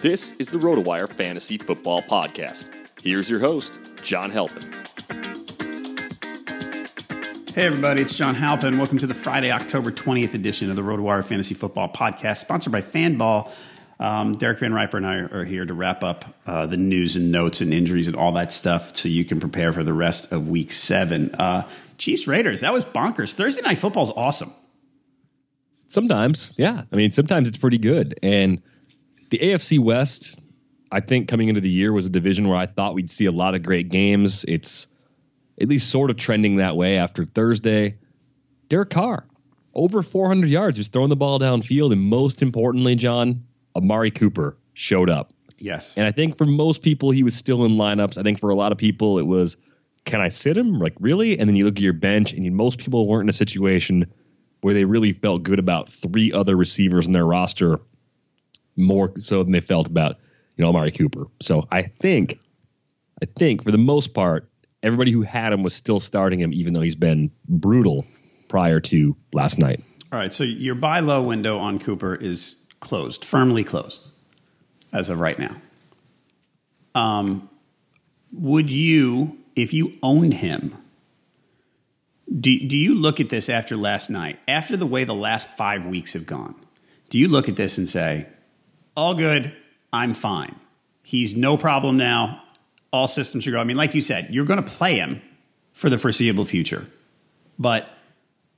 This is the RotoWire Fantasy Football Podcast. Here's your host, John Halpin. Hey, everybody, it's John Halpin. Welcome to the Friday, October 20th edition of the RotoWire Fantasy Football Podcast, sponsored by Fanball. Um, Derek Van Riper and I are here to wrap up uh, the news and notes and injuries and all that stuff so you can prepare for the rest of week seven. Uh, Chiefs Raiders, that was bonkers. Thursday Night Football is awesome. Sometimes, yeah. I mean, sometimes it's pretty good. And the AFC West, I think coming into the year was a division where I thought we'd see a lot of great games. It's at least sort of trending that way after Thursday. Derek Carr, over 400 yards, was throwing the ball downfield. And most importantly, John, Amari Cooper showed up. Yes. And I think for most people, he was still in lineups. I think for a lot of people, it was, can I sit him? Like, really? And then you look at your bench, and you, most people weren't in a situation where they really felt good about three other receivers in their roster more so than they felt about, you know, Amari Cooper. So I think, I think for the most part, everybody who had him was still starting him, even though he's been brutal prior to last night. All right. So your buy low window on Cooper is closed, firmly closed as of right now. Um, would you, if you owned him, do, do you look at this after last night, after the way the last five weeks have gone? Do you look at this and say, all good, I'm fine? He's no problem now. All systems are go. I mean, like you said, you're going to play him for the foreseeable future. But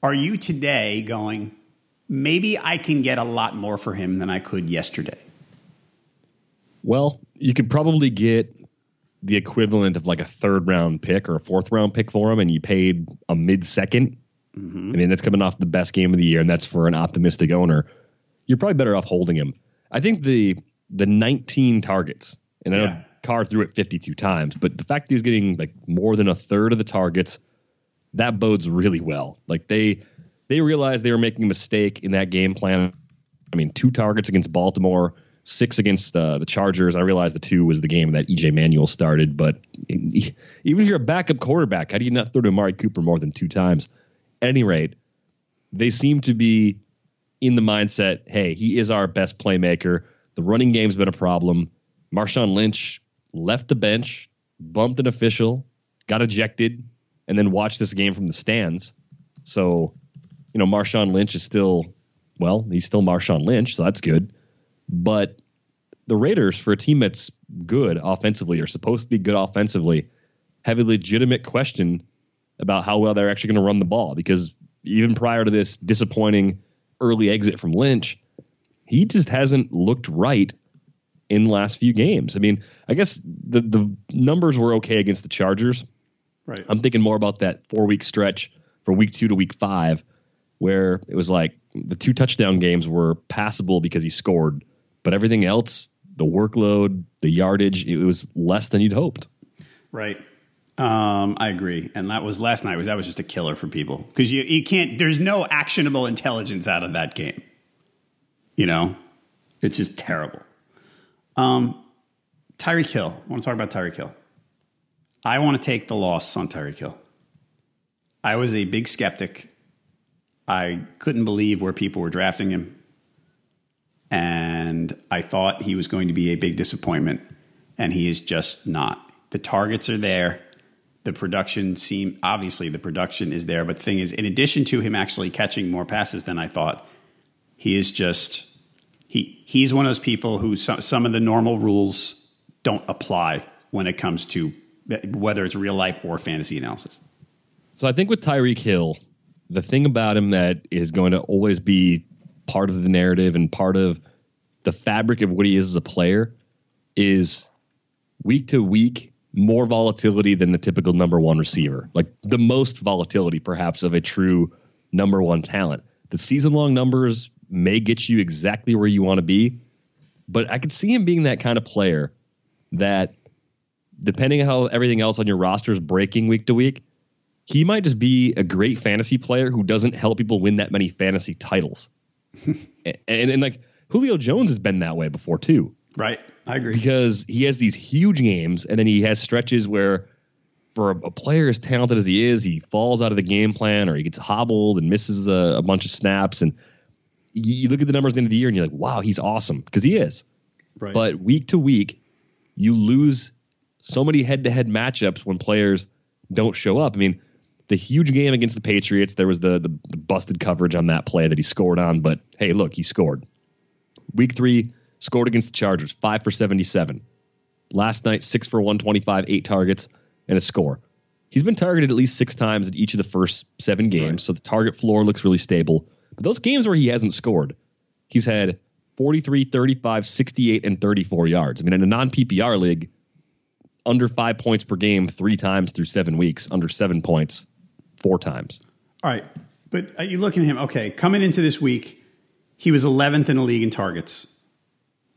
are you today going, maybe I can get a lot more for him than I could yesterday? Well, you could probably get the equivalent of like a third round pick or a fourth round pick for him, and you paid a mid 2nd Mm-hmm. I mean, that's coming off the best game of the year, and that's for an optimistic owner. You're probably better off holding him. I think the the 19 targets, and I know Yeah. Carr threw it 52 times, but the fact that he was getting like more than a third of the targets, that bodes really well. Like they they realized they were making a mistake in that game plan. I mean, two targets against Baltimore, six against uh, the Chargers. I realized the two was the game that EJ Manuel started, but even if you're a backup quarterback, how do you not throw to Amari Cooper more than two times? At any rate, they seem to be in the mindset, hey, he is our best playmaker. The running game's been a problem. Marshawn Lynch left the bench, bumped an official, got ejected, and then watched this game from the stands. So, you know, Marshawn Lynch is still, well, he's still Marshawn Lynch, so that's good. But the Raiders, for a team that's good offensively or supposed to be good offensively, have a legitimate question about how well they're actually going to run the ball because even prior to this disappointing early exit from Lynch, he just hasn't looked right in the last few games. I mean, I guess the the numbers were okay against the Chargers. Right. I'm thinking more about that four week stretch from week two to week five, where it was like the two touchdown games were passable because he scored, but everything else, the workload, the yardage, it was less than you'd hoped. Right. Um, I agree, and that was last night. Was that was just a killer for people because you you can't. There's no actionable intelligence out of that game. You know, it's just terrible. Um, Tyreek Hill. I want to talk about Tyreek Hill. I want to take the loss on Tyreek Hill. I was a big skeptic. I couldn't believe where people were drafting him. And I thought he was going to be a big disappointment. And he is just not. The targets are there. The production seem obviously the production is there. But the thing is, in addition to him actually catching more passes than I thought, he is just he he's one of those people who some, some of the normal rules don't apply when it comes to whether it's real life or fantasy analysis. So I think with Tyreek Hill, the thing about him that is going to always be part of the narrative and part of the fabric of what he is as a player is week to week more volatility than the typical number one receiver. Like the most volatility, perhaps, of a true number one talent. The season long numbers may get you exactly where you want to be, but I could see him being that kind of player that, depending on how everything else on your roster is breaking week to week, he might just be a great fantasy player who doesn't help people win that many fantasy titles. and, and, and like Julio Jones has been that way before too. Right. I agree. Because he has these huge games and then he has stretches where for a, a, player as talented as he is, he falls out of the game plan or he gets hobbled and misses a, a bunch of snaps. And you, you, look at the numbers at the end of the year and you're like, wow, he's awesome because he is. Right. But week to week, you lose so many head to head matchups when players don't show up. I mean, the huge game against the Patriots, there was the, the, the busted coverage on that play that he scored on. But hey, look, he scored. Week three, scored against the Chargers, five for 77. Last night, six for 125, eight targets, and a score. He's been targeted at least six times in each of the first seven games, right. so the target floor looks really stable. But those games where he hasn't scored, he's had 43, 35, 68, and 34 yards. I mean, in a non PPR league, under five points per game three times through seven weeks, under seven points four times. All right. But uh, you look at him, okay, coming into this week, he was 11th in the league in targets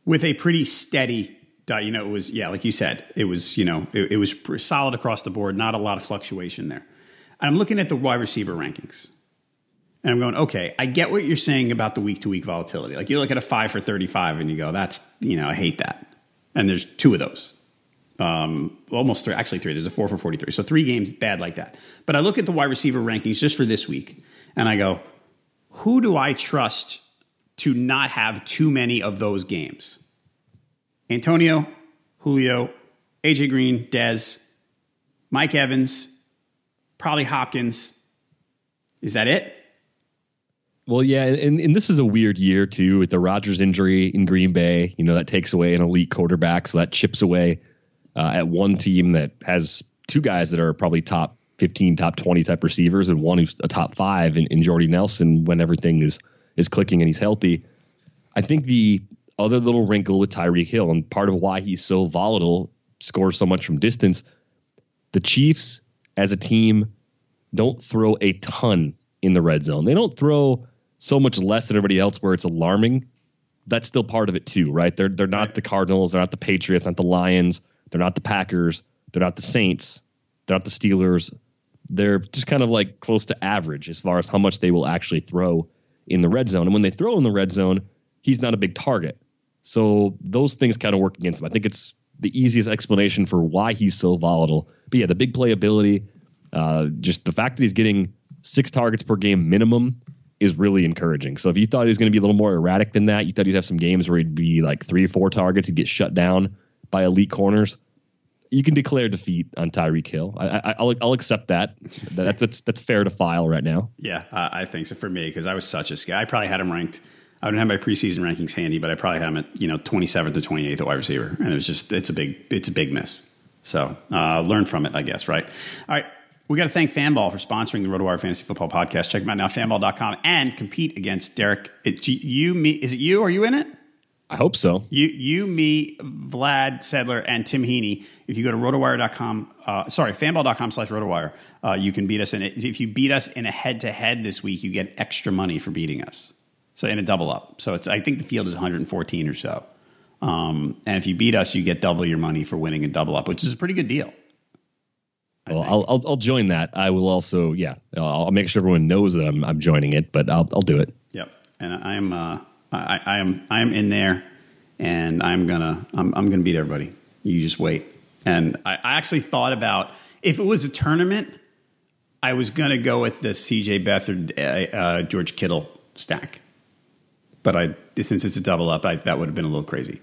with a pretty steady, you know, it was, yeah, like you said, it was, you know, it, it was solid across the board, not a lot of fluctuation there. And I'm looking at the wide receiver rankings. And I'm going, okay, I get what you're saying about the week to week volatility. Like you look at a five for 35 and you go, that's, you know, I hate that. And there's two of those. Um, almost three, actually three. There's a four for 43. So three games bad like that. But I look at the wide receiver rankings just for this week and I go, who do I trust to not have too many of those games? Antonio, Julio, AJ Green, Dez, Mike Evans, probably Hopkins. Is that it? Well, yeah, and, and this is a weird year too with the Rodgers injury in Green Bay. You know that takes away an elite quarterback, so that chips away uh, at one team that has two guys that are probably top 15, top 20 type receivers, and one who's a top five in, in Jordy Nelson when everything is is clicking and he's healthy. I think the other little wrinkle with Tyreek Hill and part of why he's so volatile, scores so much from distance, the Chiefs as a team don't throw a ton in the red zone. They don't throw so much less than everybody else where it's alarming. That's still part of it too, right? They're they're not the Cardinals, they're not the Patriots, not the Lions they're not the Packers. They're not the Saints. They're not the Steelers. They're just kind of like close to average as far as how much they will actually throw in the red zone. And when they throw in the red zone, he's not a big target. So those things kind of work against him. I think it's the easiest explanation for why he's so volatile. But yeah, the big playability, uh, just the fact that he's getting six targets per game minimum is really encouraging. So if you thought he was going to be a little more erratic than that, you thought he'd have some games where he'd be like three or four targets, he'd get shut down by elite corners. you can declare defeat on Tyreek Hill. I, I, will I'll accept that. That's, that's that's fair to file right now. Yeah, uh, I think so for me because I was such a guy. I probably had him ranked. I don't have my preseason rankings handy, but I probably have him at you know 27th or 28th at wide receiver, and it was just it's a big it's a big miss. So uh, learn from it, I guess. Right. All right. We got to thank Fanball for sponsoring the RotoWire Fantasy Football Podcast. Check them out now, fanball.com, and compete against Derek. It, you, me, is it you? Are you in it? I hope so. You, you, me, Vlad Sedler, and Tim Heaney. If you go to rotowire.com, uh, sorry, fanball.com slash rotowire, uh, you can beat us in it. If you beat us in a head to head this week, you get extra money for beating us. So in a double up. So it's, I think the field is 114 or so. Um, and if you beat us, you get double your money for winning a double up, which is a pretty good deal. Well, I'll, I'll, I'll join that. I will also, yeah, I'll make sure everyone knows that I'm I'm joining it, but I'll I'll do it. Yep, and I am uh, I, I am I am in there, and I'm gonna I'm I'm gonna beat everybody. You just wait. And I, I actually thought about if it was a tournament, I was gonna go with the C.J. Beathard uh, uh, George Kittle stack, but I since it's a double up, I, that would have been a little crazy.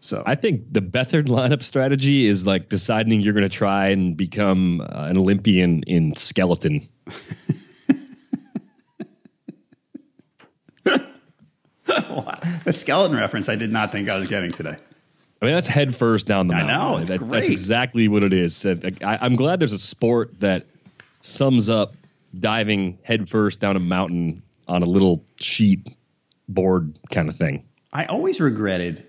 So I think the Beathard lineup strategy is like deciding you're going to try and become uh, an Olympian in skeleton. wow. The skeleton reference I did not think I was getting today. I mean, that's head first down the I mountain. know, it's That- great. That's exactly what it is. I, I'm glad there's a sport that sums up diving head first down a mountain on a little sheet board kind of thing. I always regretted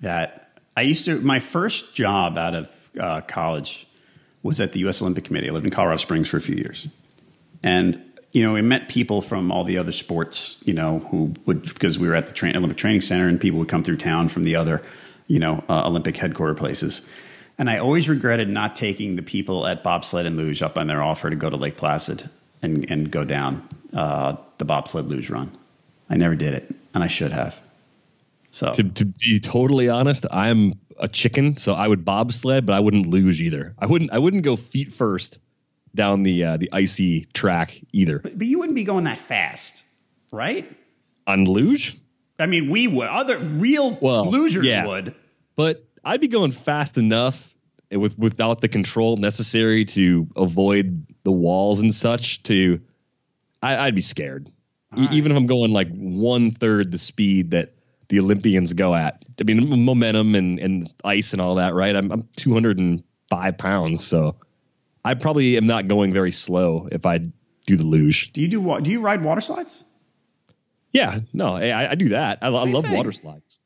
that I used to. My first job out of uh, college was at the U.S. Olympic Committee. I lived in Colorado Springs for a few years, and you know, we met people from all the other sports. You know, who would because we were at the train, Olympic Training Center, and people would come through town from the other, you know, uh, Olympic headquarter places. And I always regretted not taking the people at bobsled and luge up on their offer to go to Lake Placid and and go down uh, the bobsled luge run. I never did it, and I should have. So To, to be totally honest, I'm a chicken, so I would bobsled, but I wouldn't luge either. I wouldn't. I wouldn't go feet first down the uh, the icy track either But, but you wouldn't be going that fast, right? on luge. I mean, we would. Other real Well, losers yeah. would. but I'd be going fast enough with without the control necessary to avoid the walls and such. To I, I'd be scared, E- even if I'm going like one third the speed that the Olympians go at. I mean, momentum and and ice and all that, right? I'm I'm 205 pounds, so I probably am not going very slow if I do the luge. Do you do wa- Do you ride water slides? Yeah, no, I, I do that. I, I love thing. water slides.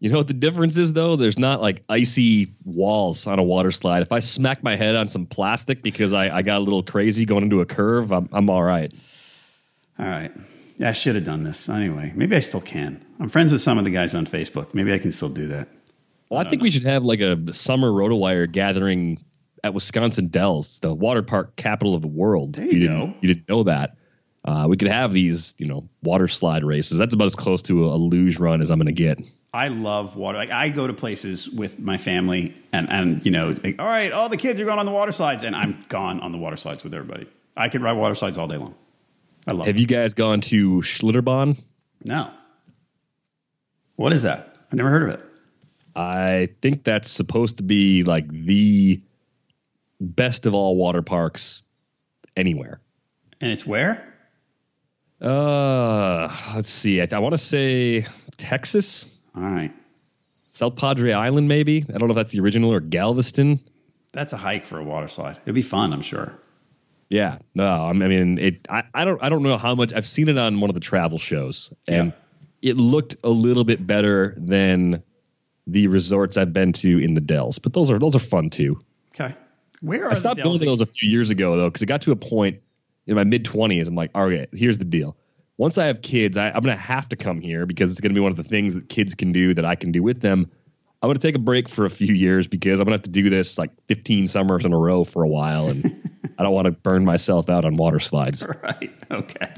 You know what the difference is though? There's not like icy walls on a water slide. If I smack my head on some plastic because I, I got a little crazy going into a curve, I'm I'm all right. All right. Yeah, I should have done this anyway. Maybe I still can. I'm friends with some of the guys on Facebook. Maybe I can still do that. Well, I, think we should have like a summer rotowire gathering at Wisconsin Dells, the water park capital of the world. There if you didn't. You didn't know that. Uh, we could have these, you know, water slide races. That's about as close to a, a luge run as I'm going to get. I love water. Like I go to places with my family, and and you know, like, all right, all the kids are going on the water slides, and I'm gone on the water slides with everybody. I could ride water slides all day long. I love. Have it. you guys gone to Schlitterbahn? No. What is that? I've never heard of it. I think that's supposed to be like the best of all water parks anywhere. And it's where? Uh, let's see. I, I want to say Texas, All right. South Padre Island, maybe. I don't know if that's the original or Galveston. That's a hike for a water slide. It'd be fun, I'm sure. Yeah, no, I mean it. I, I don't I don't know how much I've seen it on one of the travel shows, and it looked a little bit better than the resorts I've been to in the Dells. But those are those are fun too. Okay. Where are I stopped going to those a few years ago though, because it got to a point in my mid twenties. I'm like, all right, here's the deal. Once I have kids, I, I'm going to have to come here because it's going to be one of the things that kids can do that I can do with them. I'm going to take a break for a few years because I'm going to have to do this like 15 summers in a row for a while, and I don't want to burn myself out on water slides. Right. Okay.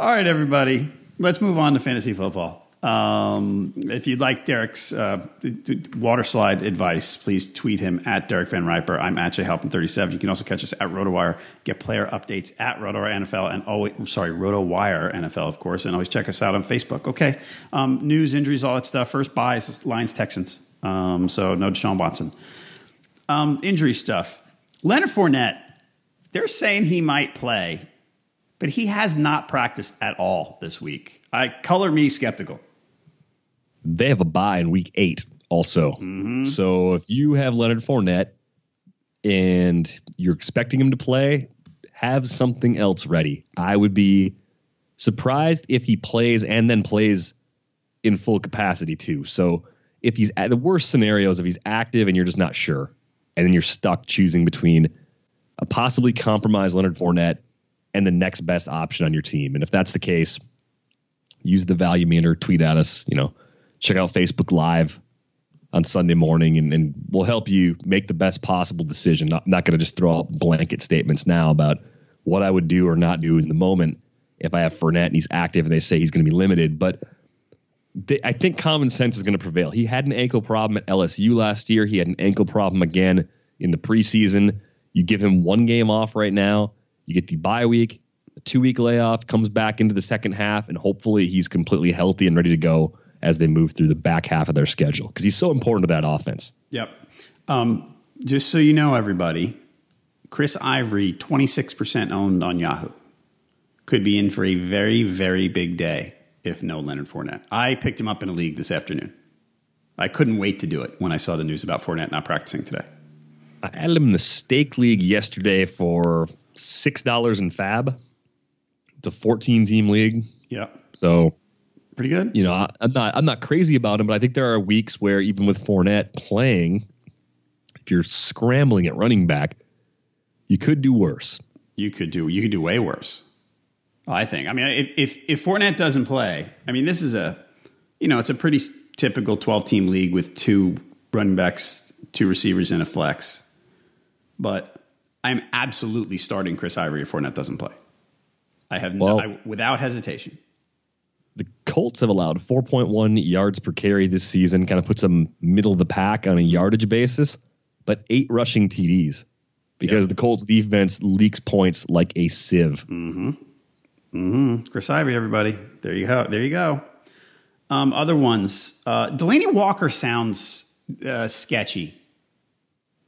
All right, everybody. Let's move on to fantasy football. Um, if you'd like Derek's uh, water slide advice, please tweet him at Derek Van Riper. I'm at JHalpin37. You can also catch us at RotoWire. Get player updates at RotoWire NFL and always sorry RotoWire NFL, of course, and always check us out on Facebook. Okay, um, news, injuries, all that stuff. First buys Lions Texans. Um, so no Deshaun Watson. Um, injury stuff. Leonard Fournette, they're saying he might play, but he has not practiced at all this week. I color me skeptical. They have a bye in week eight also. Mm-hmm. So if you have Leonard Fournette and you're expecting him to play, have something else ready. I would be surprised if he plays and then plays in full capacity too. So if he's at the worst scenarios, if he's active and you're just not sure, and then you're stuck choosing between a possibly compromised Leonard Fournette and the next best option on your team. And if that's the case, use the value meter, tweet at us, you know, check out Facebook Live on Sunday morning, and, and we'll help you make the best possible decision. Not, not going to just throw out blanket statements now about what I would do or not do in the moment if I have Fournette and he's active and they say he's going to be limited. But they, I think common sense is going to prevail. He had an ankle problem at LSU last year. He had an ankle problem again in the preseason. You give him one game off right now. You get the bye week, two week layoff, comes back into the second half, and hopefully he's completely healthy and ready to go as they move through the back half of their schedule because he's so important to that offense. Yep. Um, just so you know, everybody, Chris Ivory, 26% owned on Yahoo, could be in for a very, very big day if no Leonard Fournette. I picked him up in a league this afternoon. I couldn't wait to do it when I saw the news about Fournette not practicing today. I added him in the stake league yesterday for six dollars in Fab. It's a 14 team league. Yep. So Pretty good. you know, I, I'm not I'm not crazy about him, but I think there are weeks where even with Fournette playing, if you're scrambling at running back, you could do worse. You could do you could do way worse. I think. I mean, if if if Fournette doesn't play, I mean, this is a you know it's a pretty typical 12 team league with two running backs, two receivers, and a flex. But I'm absolutely starting Chris Ivory if Fournette doesn't play. I have Well- no, I, without hesitation. The Colts have allowed 4.1 yards per carry this season, kind of puts them middle of the pack on a yardage basis, but eight rushing TDs because the Colts defense leaks points like a sieve. Chris Ivory, everybody. There you go. There you go. Um, other ones. Uh, Delanie Walker sounds uh, sketchy.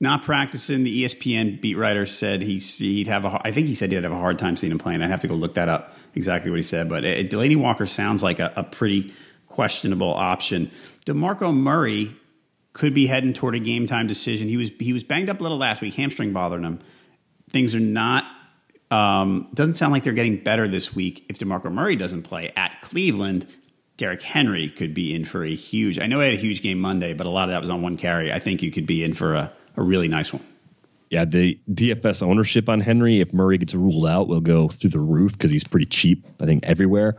Not practicing. The ESPN beat writer said he's, he'd have a. I think he said he'd have a hard time seeing him playing. I'd have to go look that up exactly what he said. But uh, Delanie Walker sounds like a, a pretty questionable option. Demarco Murray could be heading toward a game time decision. He was he was banged up a little last week, hamstring bothering him. Things are not um, doesn't sound like they're getting better this week. If DeMarco Murray doesn't play at Cleveland, Derrick Henry could be in for a huge. I know he had a huge game Monday, but a lot of that was on one carry. I think you could be in for a, a really nice one. Yeah, the DFS ownership on Henry, if Murray gets ruled out, will go through the roof because he's pretty cheap, I think, everywhere.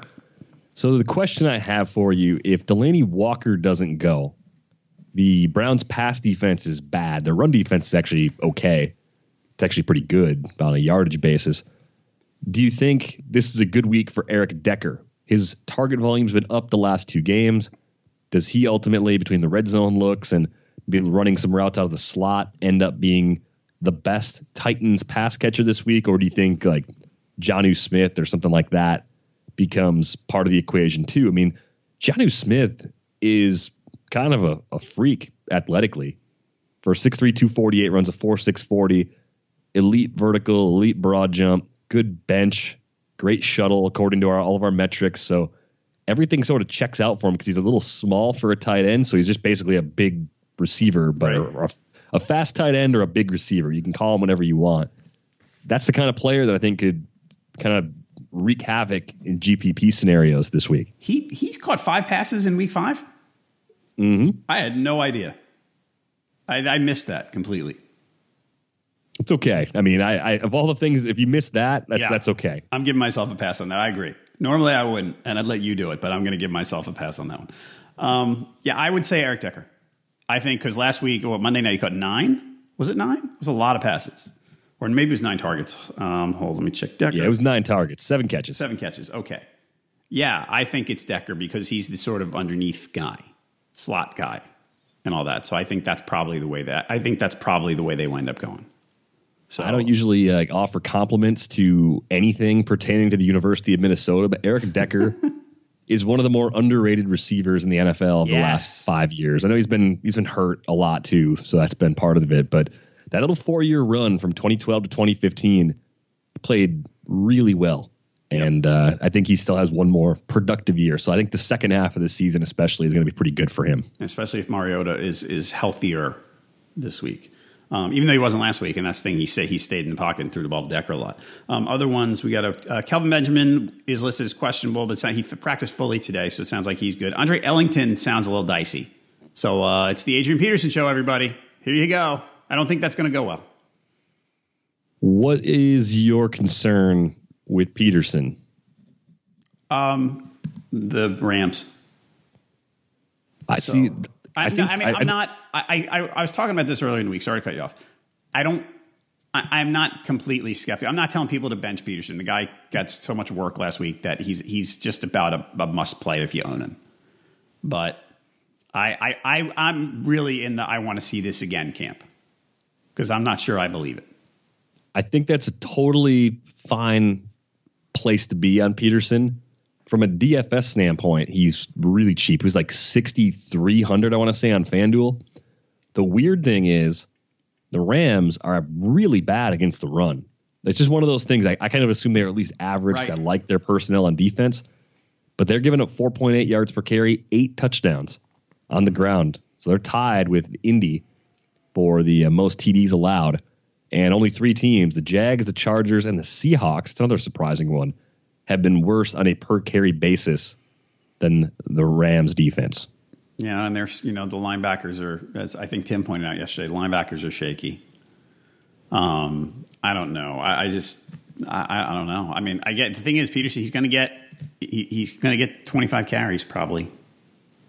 So the question I have for you, if Delanie Walker doesn't go, the Browns pass defense is bad. Their run defense is actually okay. It's actually pretty good on a yardage basis. Do you think this is a good week for Eric Decker? His target volume's been up the last two games. Does he ultimately, between the red zone looks and be running some routes out of the slot, end up being the best Titans pass catcher this week, or do you think like Jonnu Smith or something like that becomes part of the equation too? I mean, Jonnu Smith is kind of a, a freak athletically. For 6'3", 248, runs a 4'6", elite vertical, elite broad jump, good bench, great shuttle according to our, all of our metrics. So everything sort of checks out for him because he's a little small for a tight end. So he's just basically a big receiver, but or a, a fast tight end or a big receiver. You can call him whatever you want. That's the kind of player that I think could kind of wreak havoc in GPP scenarios this week. He he's caught five passes in week 5 hmm I had no idea. I, I missed that completely. It's okay. I mean, I, I of all the things, if you miss that, that's Yeah. that's okay. I'm giving myself a pass on that. I agree. Normally I wouldn't, and I'd let you do it, but I'm going to give myself a pass on that one. Um, yeah, I would say Eric Decker. I think because last week, well, Monday night, he caught nine. Was it nine? It was a lot of passes. Or maybe it was nine targets. Um, hold, let me check Decker. Yeah, it was nine targets, seven catches. Seven catches. Okay. Yeah, I think it's Decker because he's the sort of underneath guy, slot guy, and all that. So I think that's probably the way that I think that's probably the way they wind up going. So I don't usually uh, offer compliments to anything pertaining to the University of Minnesota, but Eric Decker is one of the more underrated receivers in the NFL of the last five years. I know he's been he's been hurt a lot too, so that's been part of it. But that little four year run from 2012 to 2015 played really well, and uh, I think he still has one more productive year. So I think the second half of the season, especially, is going to be pretty good for him. especially if Mariota is is healthier this week. Um, even though he wasn't last week, and that's the thing. He said he stayed in the pocket and threw the ball to Decker a lot. Um, other ones, we got a uh, Kelvin Benjamin is listed as questionable, but he practiced fully today, so it sounds like he's good. Andre Ellington sounds a little dicey. So uh, it's the Adrian Peterson show, everybody. Here you go. I don't think that's going to go well. What is your concern with Peterson? The Rams. I see. I, I think I mean, I, am not. I, I I was talking about this earlier in the week. Sorry to cut you off. I don't. I, I'm not completely skeptical. I'm not telling people to bench Peterson. The guy got so much work last week that he's he's just about a, a must play if you own him. But I I, I I'm really in the I want to see this again camp because I'm not sure I believe it. I think that's a totally fine place to be on Peterson. From a DFS standpoint, he's really cheap. He's like 6,300, I want to say, on FanDuel. The weird thing is, the Rams are really bad against the run. It's just one of those things. I, I kind of assume they're at least average Right. I like their personnel on defense, but they're giving up 4.8 yards per carry, eight touchdowns on the ground. So they're tied with Indy for the uh, most TDs allowed. And only three teams, the Jags, the Chargers, and the Seahawks, it's another surprising one, have been worse on a per carry basis than the Rams defense. Yeah, and there's you know the linebackers are as I think Tim pointed out yesterday. The linebackers are shaky. Um, I don't know. I, I just I, I- I don't know. I mean, I get the thing is Peterson. He's going to get he, he's going to get 25 carries probably.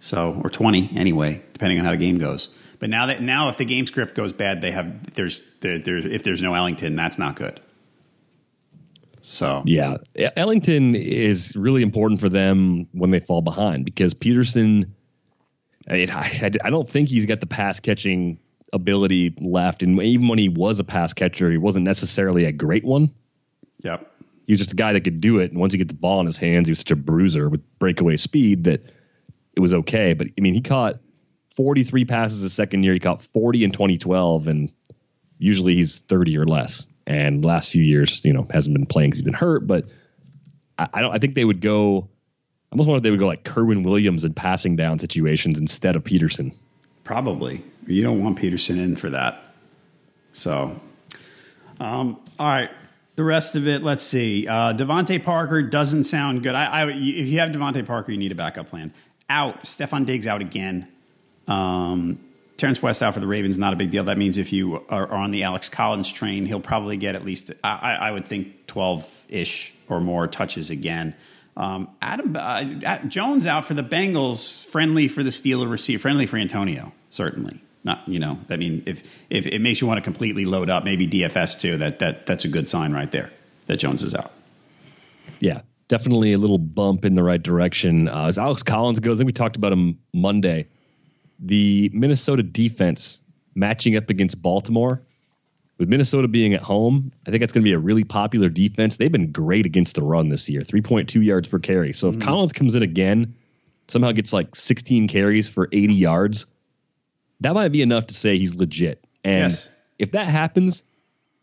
So or 20 anyway, depending on how the game goes. But now that now if the game script goes bad, they have there's there, there's if there's no Ellington, that's not good. So Yeah, Ellington is really important for them when they fall behind because Peterson, I, mean, I, I don't think he's got the pass catching ability left. And even when he was a pass catcher, he wasn't necessarily a great one. yep. He was just a guy that could do it. And once he get the ball in his hands, he was such a bruiser with breakaway speed that it was okay. But I mean, he caught 43 passes his second year. He caught 40 in 2012, and usually he's 30 or less. And last few years, you know, hasn't been playing because he's been hurt. But I, I don't. I think they would go. I almost wanted they would go like Kerwynn Williams in passing down situations instead of Peterson. Probably. You don't want Peterson in for that. So, um, all right. The rest of it, let's see. Uh, DeVante Parker doesn't sound good. I, I, if you have DeVante Parker, you need a backup plan. Out. Stefon Diggs out again. Um, Terrance West out for the Ravens, not a big deal. That means if you are, on the Alex Collins train, he'll probably get at least, I, I would think, 12 ish or more touches again. Um, Adam uh, Jones out for the Bengals, friendly for the Steeler receiver, friendly for Antonio, certainly. Not, you know, I mean, if if it makes you want to completely load up, maybe DFS too. That that that's a good sign right there that Jones is out. Yeah, definitely a little bump in the right direction. Uh, as Alex Collins goes, I think we talked about him Monday. The Minnesota defense matching up against Baltimore, with Minnesota being at home, I think that's going to be a really popular defense. They've been great against the run this year, 3.2 yards per carry. So if mm-hmm. Collins comes in again, somehow gets like 16 carries for 80 yards, that might be enough to say he's legit. And Yes. if that happens,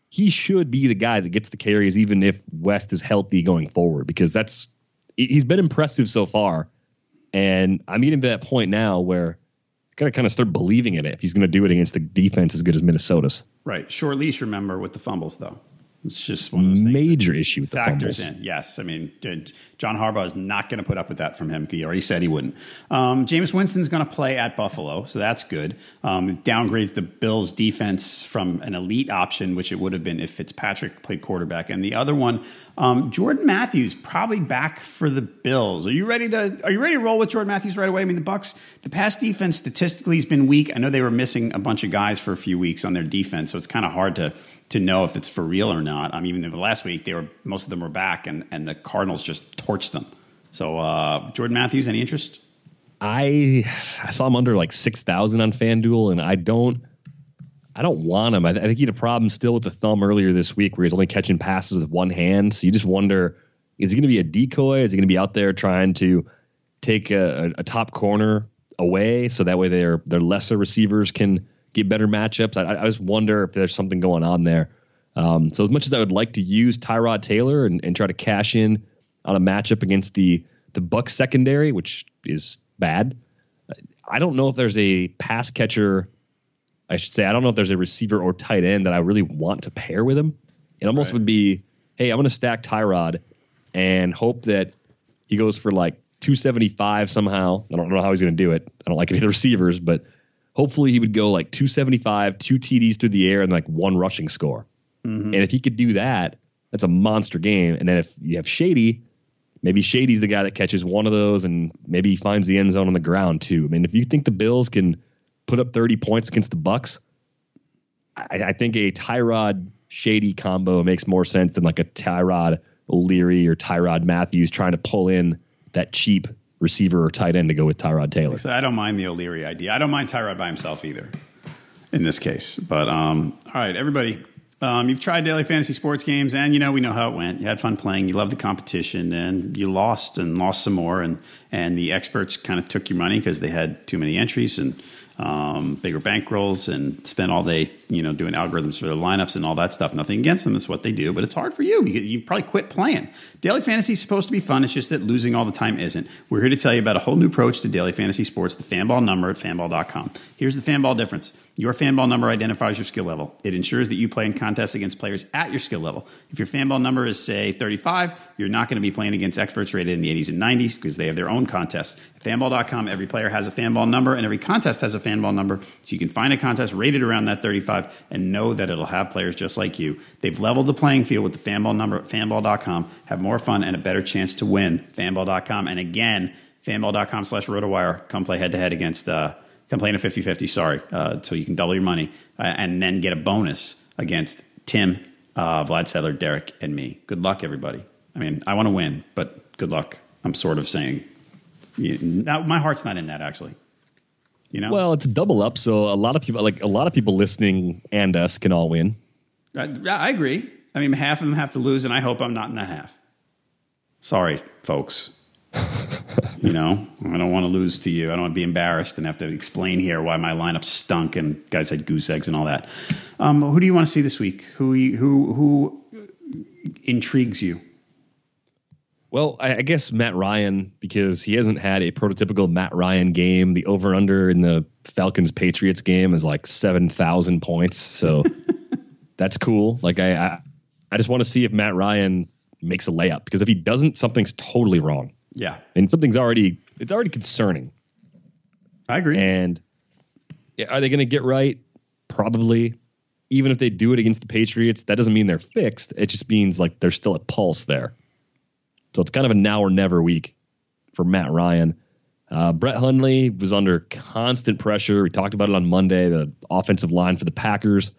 he should be the guy that gets the carries, even if West is healthy going forward, because that's he's been impressive so far. And I'm getting to that point now where I gotta kind of start believing in it if he's going to do it against a defense as good as Minnesota's. Right, short leash. Remember with the fumbles though. It's just one of those. Major issue with the factors fumbles. in. Yes, I mean John Harbaugh is not going to put up with that from him. He already said he wouldn't. Um, Jameis Winston's going to play at Buffalo, so that's good. Um, downgrades the Bills' defense from an elite option, which it would have been if Fitzpatrick played quarterback, and the other one, um, Jordan Matthews, probably back for the Bills. Are you ready to? Are you ready to roll with Jordan Matthews right away? I mean, the Bucks, the pass defense statistically has been weak. I know they were missing a bunch of guys for a few weeks on their defense, so it's kind of hard to to know if it's for real or not. I mean, even last week they were most of them were back, and and the Cardinals just torched them. So uh, Jordan Matthews, any interest? I I saw him under like six thousand on FanDuel, and I don't I don't want him. I, th- I think he had a problem still with the thumb earlier this week, where he's only catching passes with one hand. So you just wonder, is he going to be a decoy? Is he going to be out there trying to take a, a top corner away so that way their their lesser receivers can get better matchups. I, I just wonder if there's something going on there. Um, so as much as I would like to use Tyrod Taylor and, and try to cash in on a matchup against the the Buck secondary, which is bad, I don't know if there's a pass catcher. I should say I don't know if there's a receiver or tight end that I really want to pair with him. It almost right. would be, hey, I'm going to stack Tyrod and hope that he goes for like 275 somehow. I don't know how he's going to do it. I don't like any of the receivers, but hopefully he would go like 275, two TDs through the air, and like one rushing score. Mm-hmm. And if he could do that, that's a monster game. And then if you have Shady, maybe Shady's the guy that catches one of those, and maybe he finds the end zone on the ground too. I mean, if you think the Bills can put up 30 points against the Bucks, I, I think a Tyrod Shady combo makes more sense than like a Tyrod O'Leary or Tyrod Matthews trying to pull in that cheap receiver or tight end to go with Tyrod Taylor. I don't mind the O'Leary idea. I don't mind Tyrod by himself either in this case. But um, all right, everybody. Um, you've tried daily fantasy sports games, and you know we know how it went. You had fun playing. You loved the competition, and you lost and lost some more. And and the experts kind of took your money because they had too many entries and um, bigger bankrolls and spend all day, you know, doing algorithms for their lineups and all that stuff. Nothing against them. It's what they do, but it's hard for you. You, you probably quit playing. Daily fantasy is supposed to be fun. It's just that losing all the time isn't. We're here to tell you about a whole new approach to daily fantasy sports, the fanball number at fanball.com. Here's the fanball difference. Your fanball number identifies your skill level. It ensures that you play in contests against players at your skill level. If your fanball number is, say, 35, you're not going to be playing against experts rated in the 80s and 90s because they have their own contests. At fanball.com, every player has a fanball number and every contest has a fanball number. So you can find a contest rated around that 35 and know that it'll have players just like you. They've leveled the playing field with the fanball number at fanball.com. Have more fun and a better chance to win. Fanball.com. And again, fanball.com slash rotowire. Come play head to head against. Uh, come play in a 50 50, sorry, uh, so you can double your money uh, and then get a bonus against Tim, uh, Vlad Sedler, Derek, and me. Good luck, everybody. I mean, I want to win, but good luck. I'm sort of saying, you, now, my heart's not in that actually. You know? Well, it's a double up, so a lot of people, like a lot of people listening and us, can all win. I, I agree. I mean, half of them have to lose, and I hope I'm not in that half. Sorry, folks. you know, I don't want to lose to you. I don't want to be embarrassed and have to explain here why my lineup stunk and guys had goose eggs and all that. Um, who do you want to see this week? Who who who intrigues you? Well, I, I guess Matt Ryan because he hasn't had a prototypical Matt Ryan game. The over under in the Falcons Patriots game is like seven thousand points, so that's cool. Like I, I, I just want to see if Matt Ryan makes a layup because if he doesn't, something's totally wrong. Yeah. And something's already it's already concerning. I agree. And are they going to get right? Probably. Even if they do it against the Patriots, that doesn't mean they're fixed. It just means like there's still a pulse there. So it's kind of a now or never week for Matt Ryan. Uh, Brett Hundley was under constant pressure. We talked about it on Monday. The offensive line for the Packers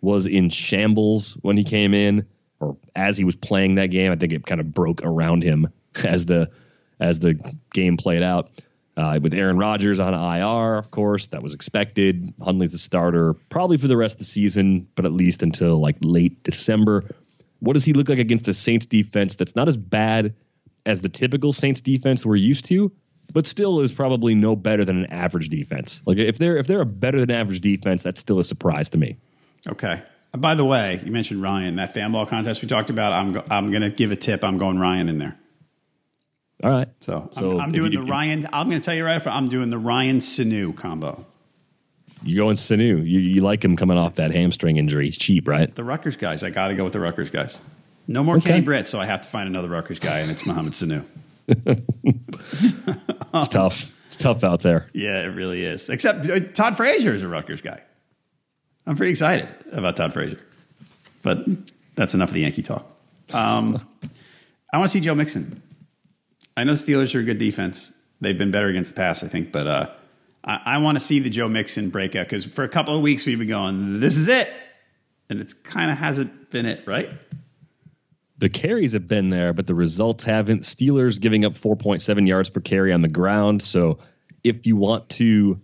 was in shambles when he came in, or as he was playing that game. I think it kind of broke around him as the as the game played out. Uh, with Aaron Rodgers on IR, of course, that was expected. Hundley's the starter probably for the rest of the season, but at least until like late December. What does he look like against the Saints defense that's not as bad as the typical Saints defense we're used to, but still is probably no better than an average defense. Like if they're if they're a better than average defense, that's still a surprise to me. Okay. By the way, you mentioned Ryan. That fan ball contest we talked about. I'm go- I'm going to give a tip. I'm going Ryan in there. All right. So, so I'm, I'm doing you, the Ryan. I'm going to tell you right. I'm doing the Ryan Sanu combo. You're going Sanu? You, you like him coming off that hamstring injury? He's cheap, right? The Rutgers guys. I got to go with the Rutgers guys. No more okay. Kenny Britt, so I have to find another Rutgers guy, and it's Mohamed Sanu. it's tough. It's tough out there. Yeah, it really is. Except uh, Todd Frazier is a Rutgers guy. I'm pretty excited about Todd Frazier, but that's enough of the Yankee talk. Um, I want to see Joe Mixon. I know Steelers are a good defense. They've been better against the pass, I think, but uh, I, I want to see the Joe Mixon breakout because for a couple of weeks we've been going, this is it, and it's kind of hasn't been it, right? The carries have been there, but the results haven't. Steelers giving up 4.7 yards per carry on the ground. So if you want to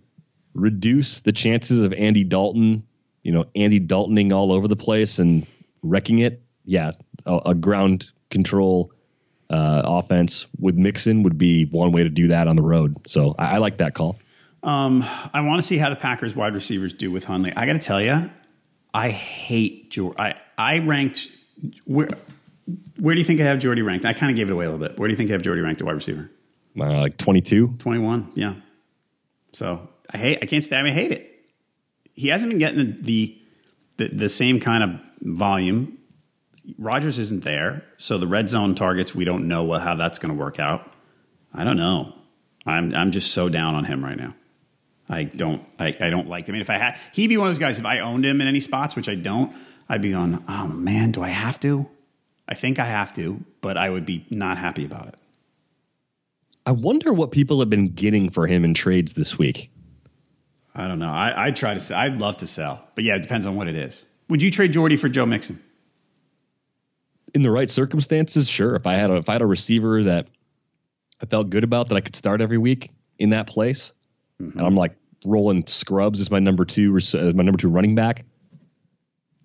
reduce the chances of Andy Dalton, you know, Andy Daltoning all over the place and wrecking it, yeah, a, a ground control uh, offense with Mixon would be one way to do that on the road. So I, I like that call. Um, I want to see how the Packers wide receivers do with Hundley. I got to tell you, I hate Jordy. I I ranked where. Where do you think I have Jordy ranked? I kind of gave it away a little bit. Where do you think I have Jordy ranked at wide receiver? Uh, like 22. 21, yeah. So I hate. I can't stand. I hate it. He hasn't been getting the, the the, same kind of volume. Rogers isn't there, so the red zone targets we don't know how that's going to work out. I don't know. I'm I'm just so down on him right now. I don't I, I don't like. I mean, if I had, he'd be one of those guys. If I owned him in any spots, which I don't, I'd be going, oh man, do I have to? I think I have to, but I would be not happy about it. I wonder what people have been getting for him in trades this week. I don't know. I I try to. Sell. I'd love to sell, but yeah, it depends on what it is. Would you trade Jordy for Joe Mixon? In the right circumstances, sure. If I had a if I had a receiver that I felt good about that I could start every week in that place, mm-hmm. and I'm like rolling Scrubs as my number two as my number two running back.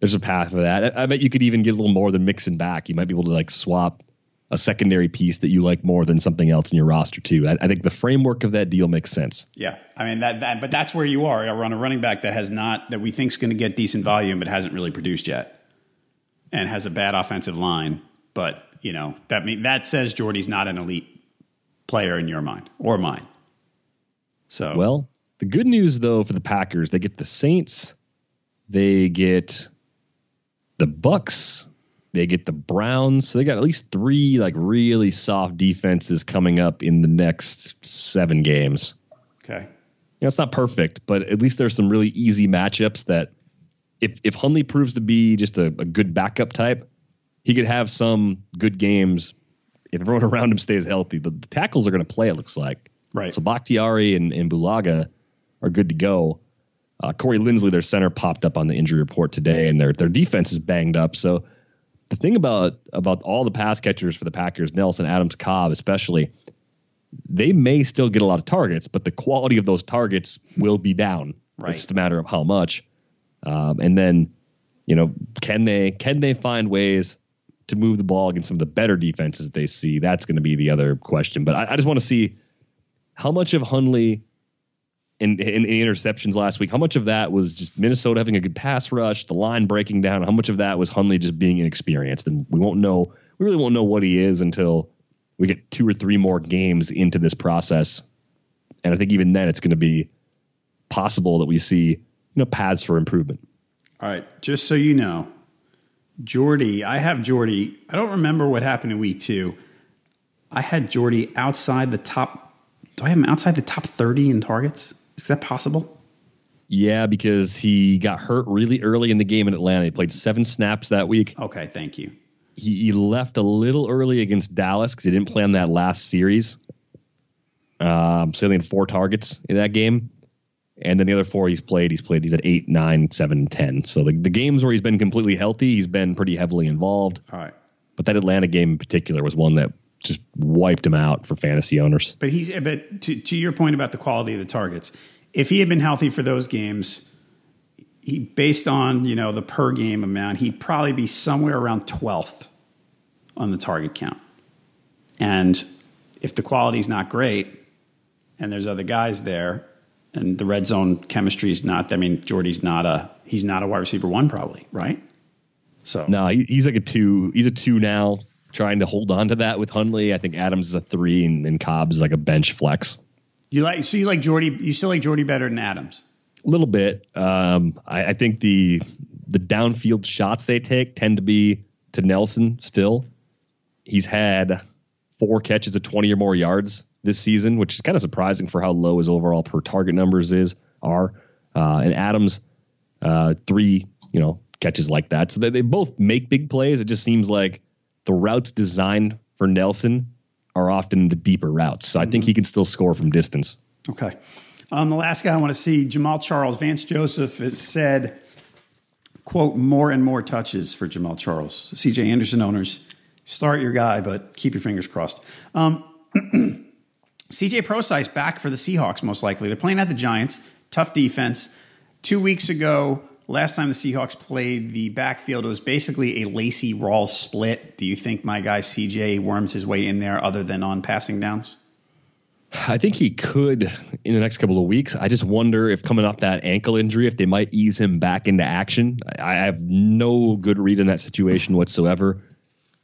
There's a path for that. I bet you could even get a little more than Mixon back. You might be able to like swap a secondary piece that you like more than something else in your roster too. I, I, think the framework of that deal makes sense. Yeah, I mean that, that, but that's where you are. You're on a running back that has not that we think is going to get decent volume, but hasn't really produced yet, and has a bad offensive line. But you know that mean that says Jordy's not an elite player in your mind or mine. So well, the good news though for the Packers, they get the Saints, they get the Bucks they get the Browns. So they got at least three like really soft defenses coming up in the next seven games. Okay. You know, it's not perfect, but at least there's some really easy matchups that if if Hundley proves to be just a, a good backup type, he could have some good games if everyone around him stays healthy. But the tackles are going to play, it looks like. Right. So Bakhtiari and, and Bulaga are good to go. Uh, Corey Linsley, their center, popped up on the injury report today, and their their defense is banged up. So the thing about about all the pass catchers for the Packers, Nelson, Adams, Cobb, especially, they may still get a lot of targets, but the quality of those targets will be down. Right. It's just a matter of how much. Um, and then, you know, can they can they find ways to move the ball against some of the better defenses that they see? That's going to be the other question. But I, I just want to see how much of Hundley in, in, in, interceptions last week, how much of that was just Minnesota having a good pass rush, the line breaking down? How much of that was Hundley just being inexperienced? And we won't know. We really won't know what he is until we get two or three more games into this process. And I think even then, it's going to be possible that we see you know paths for improvement. All right, just so you know, Jordy, I have Jordy. I don't remember what happened in week two. I had Jordy outside the top. Do I have him outside the top thirty in targets? Is that possible? Yeah, because he got hurt really early in the game in Atlanta. He played seven snaps that week. Okay, thank you. He, he left a little early against Dallas because he didn't play on that last series. Um, so he had four targets in that game. And then the other four he's played, he's played, he's at eight, nine, seven, ten. So the, the games where he's been completely healthy, he's been pretty heavily involved. All right. But that Atlanta game in particular was one that just wiped him out for fantasy owners. But he's but to, to your point about the quality of the targets, if he had been healthy for those games, he based on you know the per game amount, he'd probably be somewhere around twelfth on the target count. And if the quality's not great, and there's other guys there, and the red zone chemistry is not, I mean, Jordy's not a he's not a wide receiver one probably, right? So no, he's like a two. He's a two now trying to hold on to that with Hundley. I think Adams is a three and, and Cobb's like a bench flex. You like so you like Jordy? You still like Jordy better than Adams? A little bit. Um, I, I think the the downfield shots they take tend to be to Nelson. Still, he's had four catches of twenty or more yards this season, which is kind of surprising for how low his overall per target numbers is are. Uh, and Adams, uh, three you know catches like that. So they, they both make big plays. It just seems like the routes designed for Nelson are often the deeper routes. So I think he can still score from distance. Okay. Um, the last guy I want to see, Jamaal Charles. Vance Joseph has said, quote, more and more touches for Jamaal Charles. CJ Anderson owners, start your guy, but keep your fingers crossed. Um, CJ Prosise back for the Seahawks, most likely. They're playing at the Giants. Tough defense. Two weeks ago, last time the Seahawks played the backfield, it was basically a Lacy Rawls split. Do you think my guy CJ worms his way in there other than on passing downs? I think he could in the next couple of weeks. I just wonder if coming off that ankle injury, if they might ease him back into action. I, I have no good read in that situation whatsoever.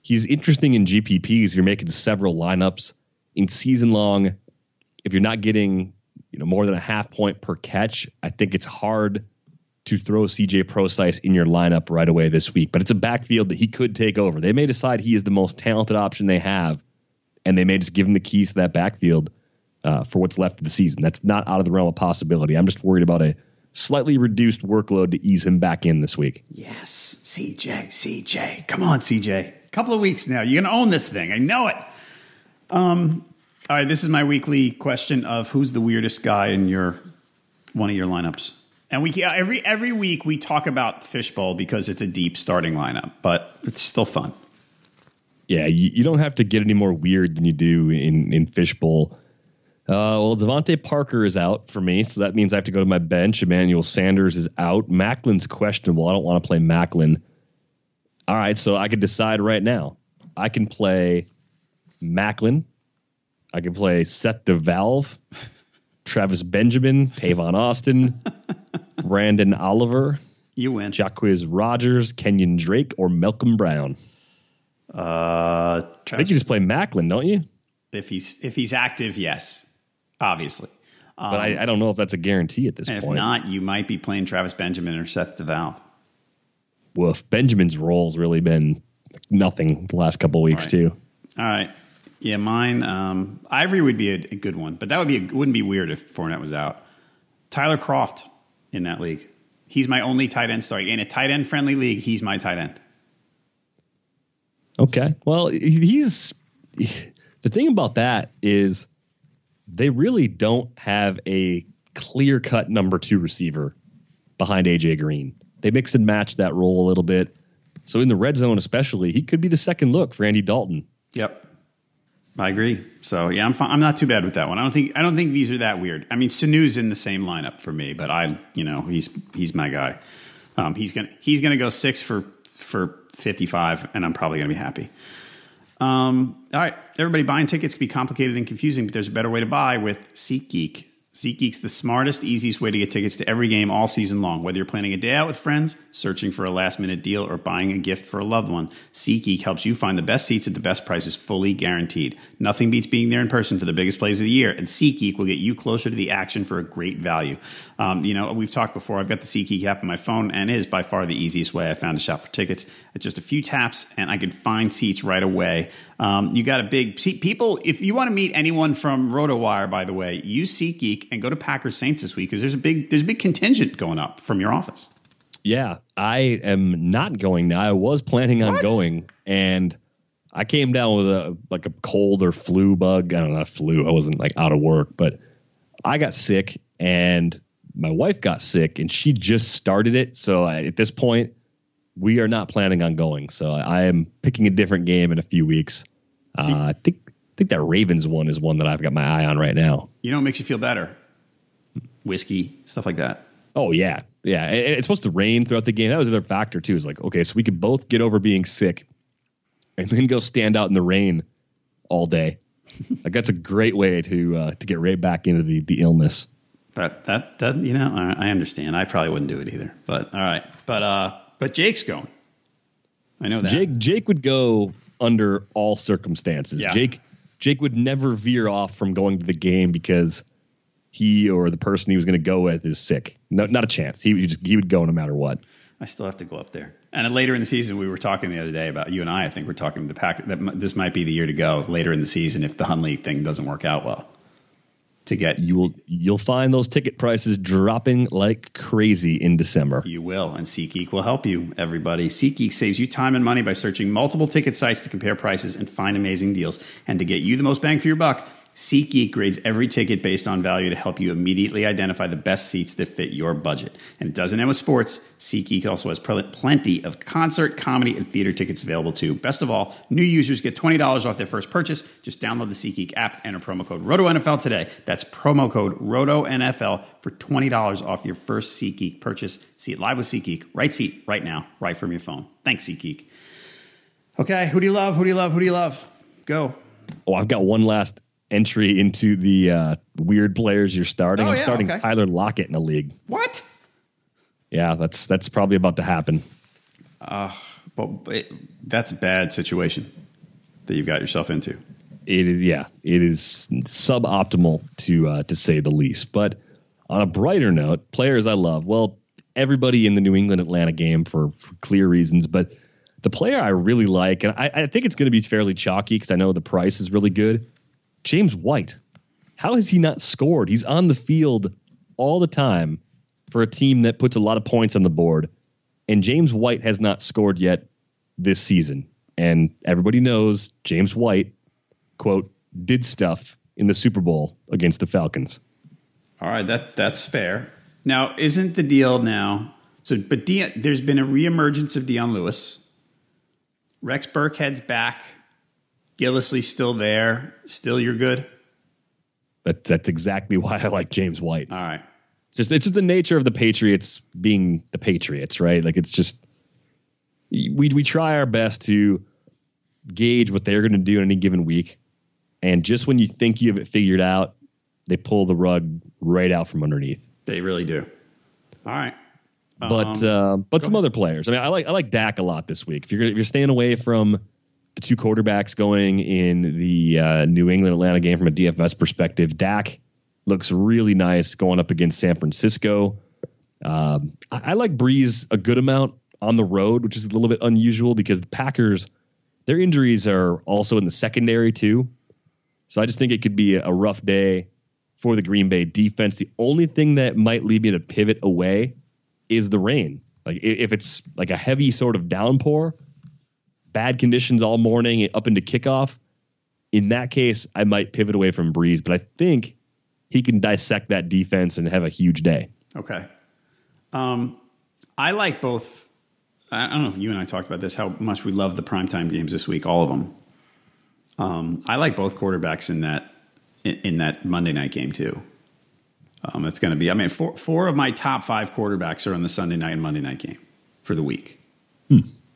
He's interesting in GPPs. You're making several lineups in season long. If you're not getting, you know, more than a half point per catch, I think it's hard to throw CJ Prosise in your lineup right away this week. But it's a backfield that he could take over. They may decide he is the most talented option they have, and they may just give him the keys to that backfield uh, for what's left of the season. That's not out of the realm of possibility. I'm just worried about a slightly reduced workload to ease him back in this week. Yes, CJ, CJ. Come on, CJ. A couple of weeks now. You're going to own this thing. I know it. Um, all right, this is my weekly question of who's the weirdest guy in your one of your lineups. And we every every week we talk about fishbowl because it's a deep starting lineup, but it's still fun. Yeah, you, you don't have to get any more weird than you do in in fishbowl. Uh, well, DeVante Parker is out for me, so that means I have to go to my bench. Emmanuel Sanders is out. Maclin's questionable. I don't want to play Maclin. All right, so I could decide right now. I can play Maclin. I can play Seth DeValve, Travis Benjamin, Tavon Austin, Branden Oliver. You win. Jacquizz Rogers, Kenyon Drake, or Malcolm Brown. Uh, I think you just play Maclin, don't you? If he's if he's active, yes obviously. Um, but I, I, don't know if that's a guarantee at this and point. If not, you might be playing Travis Benjamin or Seth DeValve. Well, if Benjamin's role's really been nothing the last couple weeks right. too. All right. Yeah, mine. Um, Ivory would be a, a, good one, but that would be a, wouldn't be weird if Fournette was out. Tyler Kroft in that league. He's my only tight end. Sorry, in a tight end friendly league, he's my tight end. Okay. Well, he's the thing about that is they really don't have a clear cut number two receiver behind AJ Green. They mix and match that role a little bit. So in the red zone, especially, he could be the second look for Andy Dalton. Yep, I agree. So yeah, I'm fine. I'm not too bad with that one. I don't think I don't think these are that weird. I mean, Sanu's in the same lineup for me, but I, you know, he's he's my guy. Um, he's gonna he's gonna go six for for 55, and I'm probably gonna be happy. Um, all right, everybody, buying tickets can be complicated and confusing, but there's a better way to buy with SeatGeek. SeatGeek's the smartest, easiest way to get tickets to every game all season long. Whether you're planning a day out with friends, searching for a last minute deal, or buying a gift for a loved one, SeatGeek helps you find the best seats at the best prices, fully guaranteed. Nothing beats being there in person for the biggest plays of the year, and SeatGeek will get you closer to the action for a great value. Um, you know, we've talked before. I've got the SeatGeek app on my phone, and it is by far the easiest way I found to shop for tickets. It's just a few taps, and I can find seats right away. Um, you got a big see, people. If you want to meet anyone from RotoWire, by the way, use SeatGeek and go to Packers Saints this week because there's a big there's a big contingent going up from your office. Yeah, I am not going now. I was planning on what? going, and I came down with a like a cold or flu bug. I don't know, flu. I wasn't like out of work, but I got sick, and my wife got sick, and she just started it. So I, at this point, we are not planning on going. So I am picking a different game in a few weeks. Uh, I think I think that Ravens one is one that I've got my eye on right now. You know what makes you feel better? Whiskey, stuff like that. Oh yeah, yeah. it's supposed to rain throughout the game. That was another factor too. Is like okay, so we could both get over being sick, and then go stand out in the rain all day. like that's a great way to uh, to get right back into the the illness. That that that you know I, I understand. I probably wouldn't do it either. But all right. But uh, but Jake's going. I know that. Jake Jake would go under all circumstances. Yeah. Jake Jake would never veer off from going to the game because he or the person he was going to go with is sick. No, not a chance. He would just, he would go no matter what. I still have to go up there. And later in the season, we were talking the other day about you and I. I think we're talking the pack that this might be the year to go later in the season if the Hundley thing doesn't work out well to get you will you'll find those ticket prices dropping like crazy in December. You will, and SeatGeek will help you. Everybody, SeatGeek saves you time and money by searching multiple ticket sites to compare prices and find amazing deals. And to get you the most bang for your buck, SeatGeek grades every ticket based on value to help you immediately identify the best seats that fit your budget. And it doesn't end with sports. SeatGeek also has plenty of concert, comedy, and theater tickets available too. Best of all, new users get $20 off their first purchase. Just download the SeatGeek app, and enter promo code RotoNFL today. That's promo code RotoNFL for $20 off your first SeatGeek purchase. See it live with SeatGeek. Right seat, right now, right from your phone. Thanks, SeatGeek. Okay, who do you love? Who do you love? Who do you love? Go. Oh, I've got one last entry into the uh, weird players you're starting. Oh, I'm yeah, starting okay. Tyler Lockett in a league. What? Yeah, that's that's probably about to happen. Well, it, that's a bad situation that you've got yourself into. It is yeah, it is suboptimal to uh, to say the least. But on a brighter note, players I love. Well, everybody in the New England Atlanta game for, for clear reasons, but the player I really like, and I, I think it's going to be fairly chalky because I know the price is really good. James White. How has he not scored? He's on the field all the time for a team that puts a lot of points on the board. And James White has not scored yet this season. And everybody knows James White, quote, did stuff in the Super Bowl against the Falcons. All right, that that's fair. Now, isn't the deal now? So, but De, there's been a reemergence of Dion Lewis. Rex Burkhead's back. Gillislee's still there. Still, you're good. That, that's exactly why I like James White. All right. It's just it's just the nature of the Patriots being the Patriots, right? Like it's just we we try our best to gauge what they're going to do in any given week, and just when you think you have it figured out, they pull the rug right out from underneath. They really do. All right. But uh, but some other players. I mean, I like I like Dak a lot this week. If you're if you're staying away from the two quarterbacks going in the uh, New England Atlanta game from a DFS perspective, Dak looks really nice going up against San Francisco. Um, I, I like Brees a good amount on the road, which is a little bit unusual because the Packers, their injuries are also in the secondary too. So I just think it could be a, a rough day for the Green Bay defense. The only thing that might lead me to pivot away is the rain. Like if it's like a heavy sort of downpour, bad conditions all morning up into kickoff. In that case, I might pivot away from Brees, but I think he can dissect that defense and have a huge day. Okay. Um, I like both. I don't know if you and I talked about this, how much we love the primetime games this week, all of them. Um, I like both quarterbacks in that in, in that Monday night game too. Um, it's going to be. I mean, four four of my top five quarterbacks are on the Sunday night and Monday night game for the week.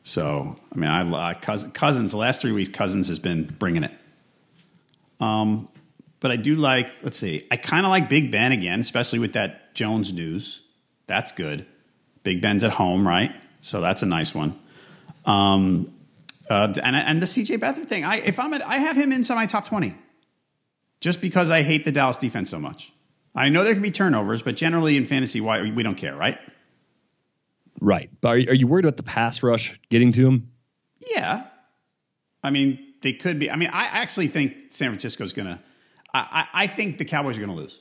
So, I mean, I like Cousins, Cousins. The last three weeks, Cousins has been bringing it. Um, but I do like. Let's see. I kind of like Big Ben again, especially with that Jones news. That's good. Big Ben's at home, right? So that's a nice one. Um, uh, and and the CJ Beathard thing. I if I'm at, I have him inside my top twenty, just because I hate the Dallas defense so much. I know there can be turnovers, but generally in fantasy, why we don't care, right? Right. But are, are you worried about the pass rush getting to him? Yeah. I mean, they could be. I mean, I actually think San Francisco's going to. I, I think the Cowboys are going to lose.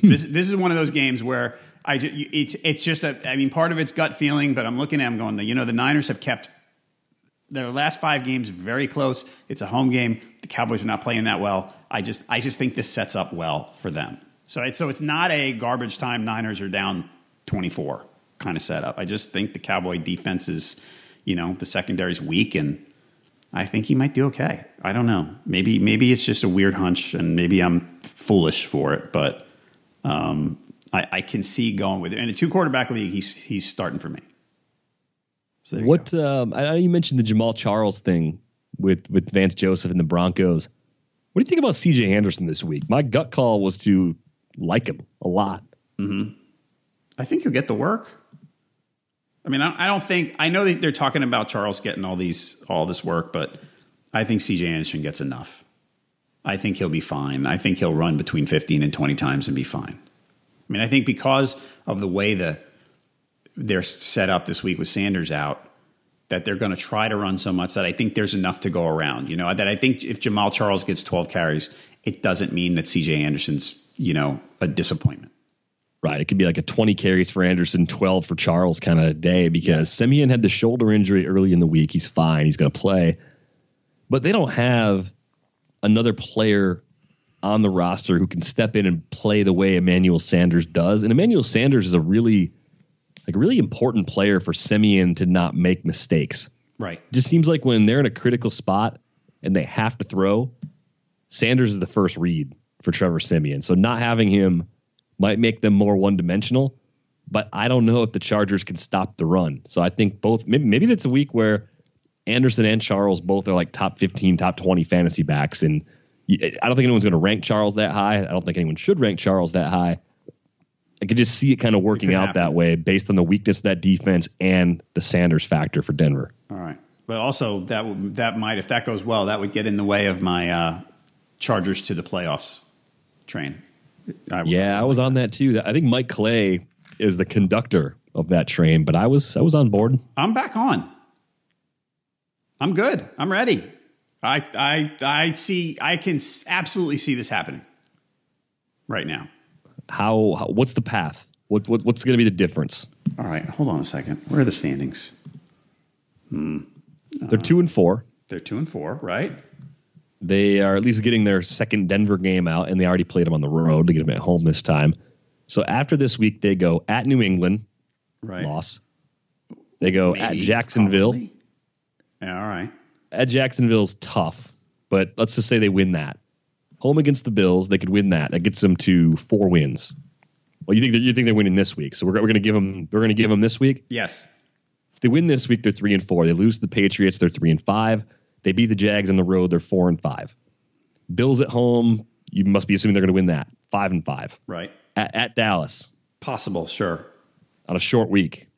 Hmm. This this is one of those games where I ju- it's it's just a. I mean, part of it's gut feeling, but I'm looking at them going. You know, the Niners have kept their last five games very close. It's a home game. The Cowboys are not playing that well. I just I just think this sets up well for them. So it's so it's not a garbage time. Niners are down 24 kind of setup. I just think the Cowboy defense is, you know, the secondary's weak, and I think he might do okay. I don't know. Maybe maybe it's just a weird hunch, and maybe I'm foolish for it, but um, I, I can see going with it. In a two quarterback league, he's he's starting for me. So What um, I know you mentioned the Jamaal Charles thing with with Vance Joseph and the Broncos. What do you think about CJ Anderson this week? My gut call was to like him a lot. I think you'll get the work. I mean, I don't think I know that they're talking about Charles getting all these all this work, but I think CJ Anderson gets enough. I think he'll be fine. I think he'll run between 15 and 20 times and be fine. I mean, I think because of the way the they're set up this week with Sanders out, that they're going to try to run so much that I think there's enough to go around. You know, that I think if Jamaal Charles gets 12 carries, it doesn't mean that CJ Anderson's, you know, a disappointment. Right. It could be like a 20 carries for Anderson, 12 for Charles kind of day because Siemian had the shoulder injury early in the week. He's fine. He's going to play. But they don't have another player on the roster who can step in and play the way Emmanuel Sanders does. And Emmanuel Sanders is a really like a really important player for Siemian to not make mistakes. Right. It just seems like when they're in a critical spot and they have to throw, Sanders is the first read for Trevor Siemian. So not having him might make them more one dimensional, but I don't know if the Chargers can stop the run. So I think both maybe, maybe that's a week where Anderson and Charles both are like top 15, top 20 fantasy backs. And I don't think anyone's going to rank Charles that high. I don't think anyone should rank Charles that high. I could just see it kind of working out happen. that way based on the weakness of that defense and the Sanders factor for Denver. All right. But also that that might if that goes well, that would get in the way of my uh, Chargers to the playoffs train. I, Yeah, I was on that too. I think Mike Clay is the conductor of that train, but I was I was on board. I'm back on. I'm good. I'm ready. I I I see. I can absolutely see this happening right now. How, how what's the path? What, what what's going to be the difference? All right, hold on a second. Where are the standings? Hmm. They're two and four. They're two and four, right? They are at least getting their second Denver game out, and they already played them on the road to get them at home this time. So after this week, they go at New England, Right. loss. They go at Jacksonville. Yeah, all right. At Jacksonville's tough, but let's just say they win that. Home against the Bills, they could win that. That gets them to four wins. Well, you think that you think they're winning this week, so we're, we're going to give them we're going to give them this week. Yes. If they win this week, they're three and four. They lose to the Patriots, they're three and five. They beat the Jags on the road, they're four and five. Bills at home, you must be assuming they're going to win that, five and five. Right. At, at Dallas Possible. Sure. on a short week,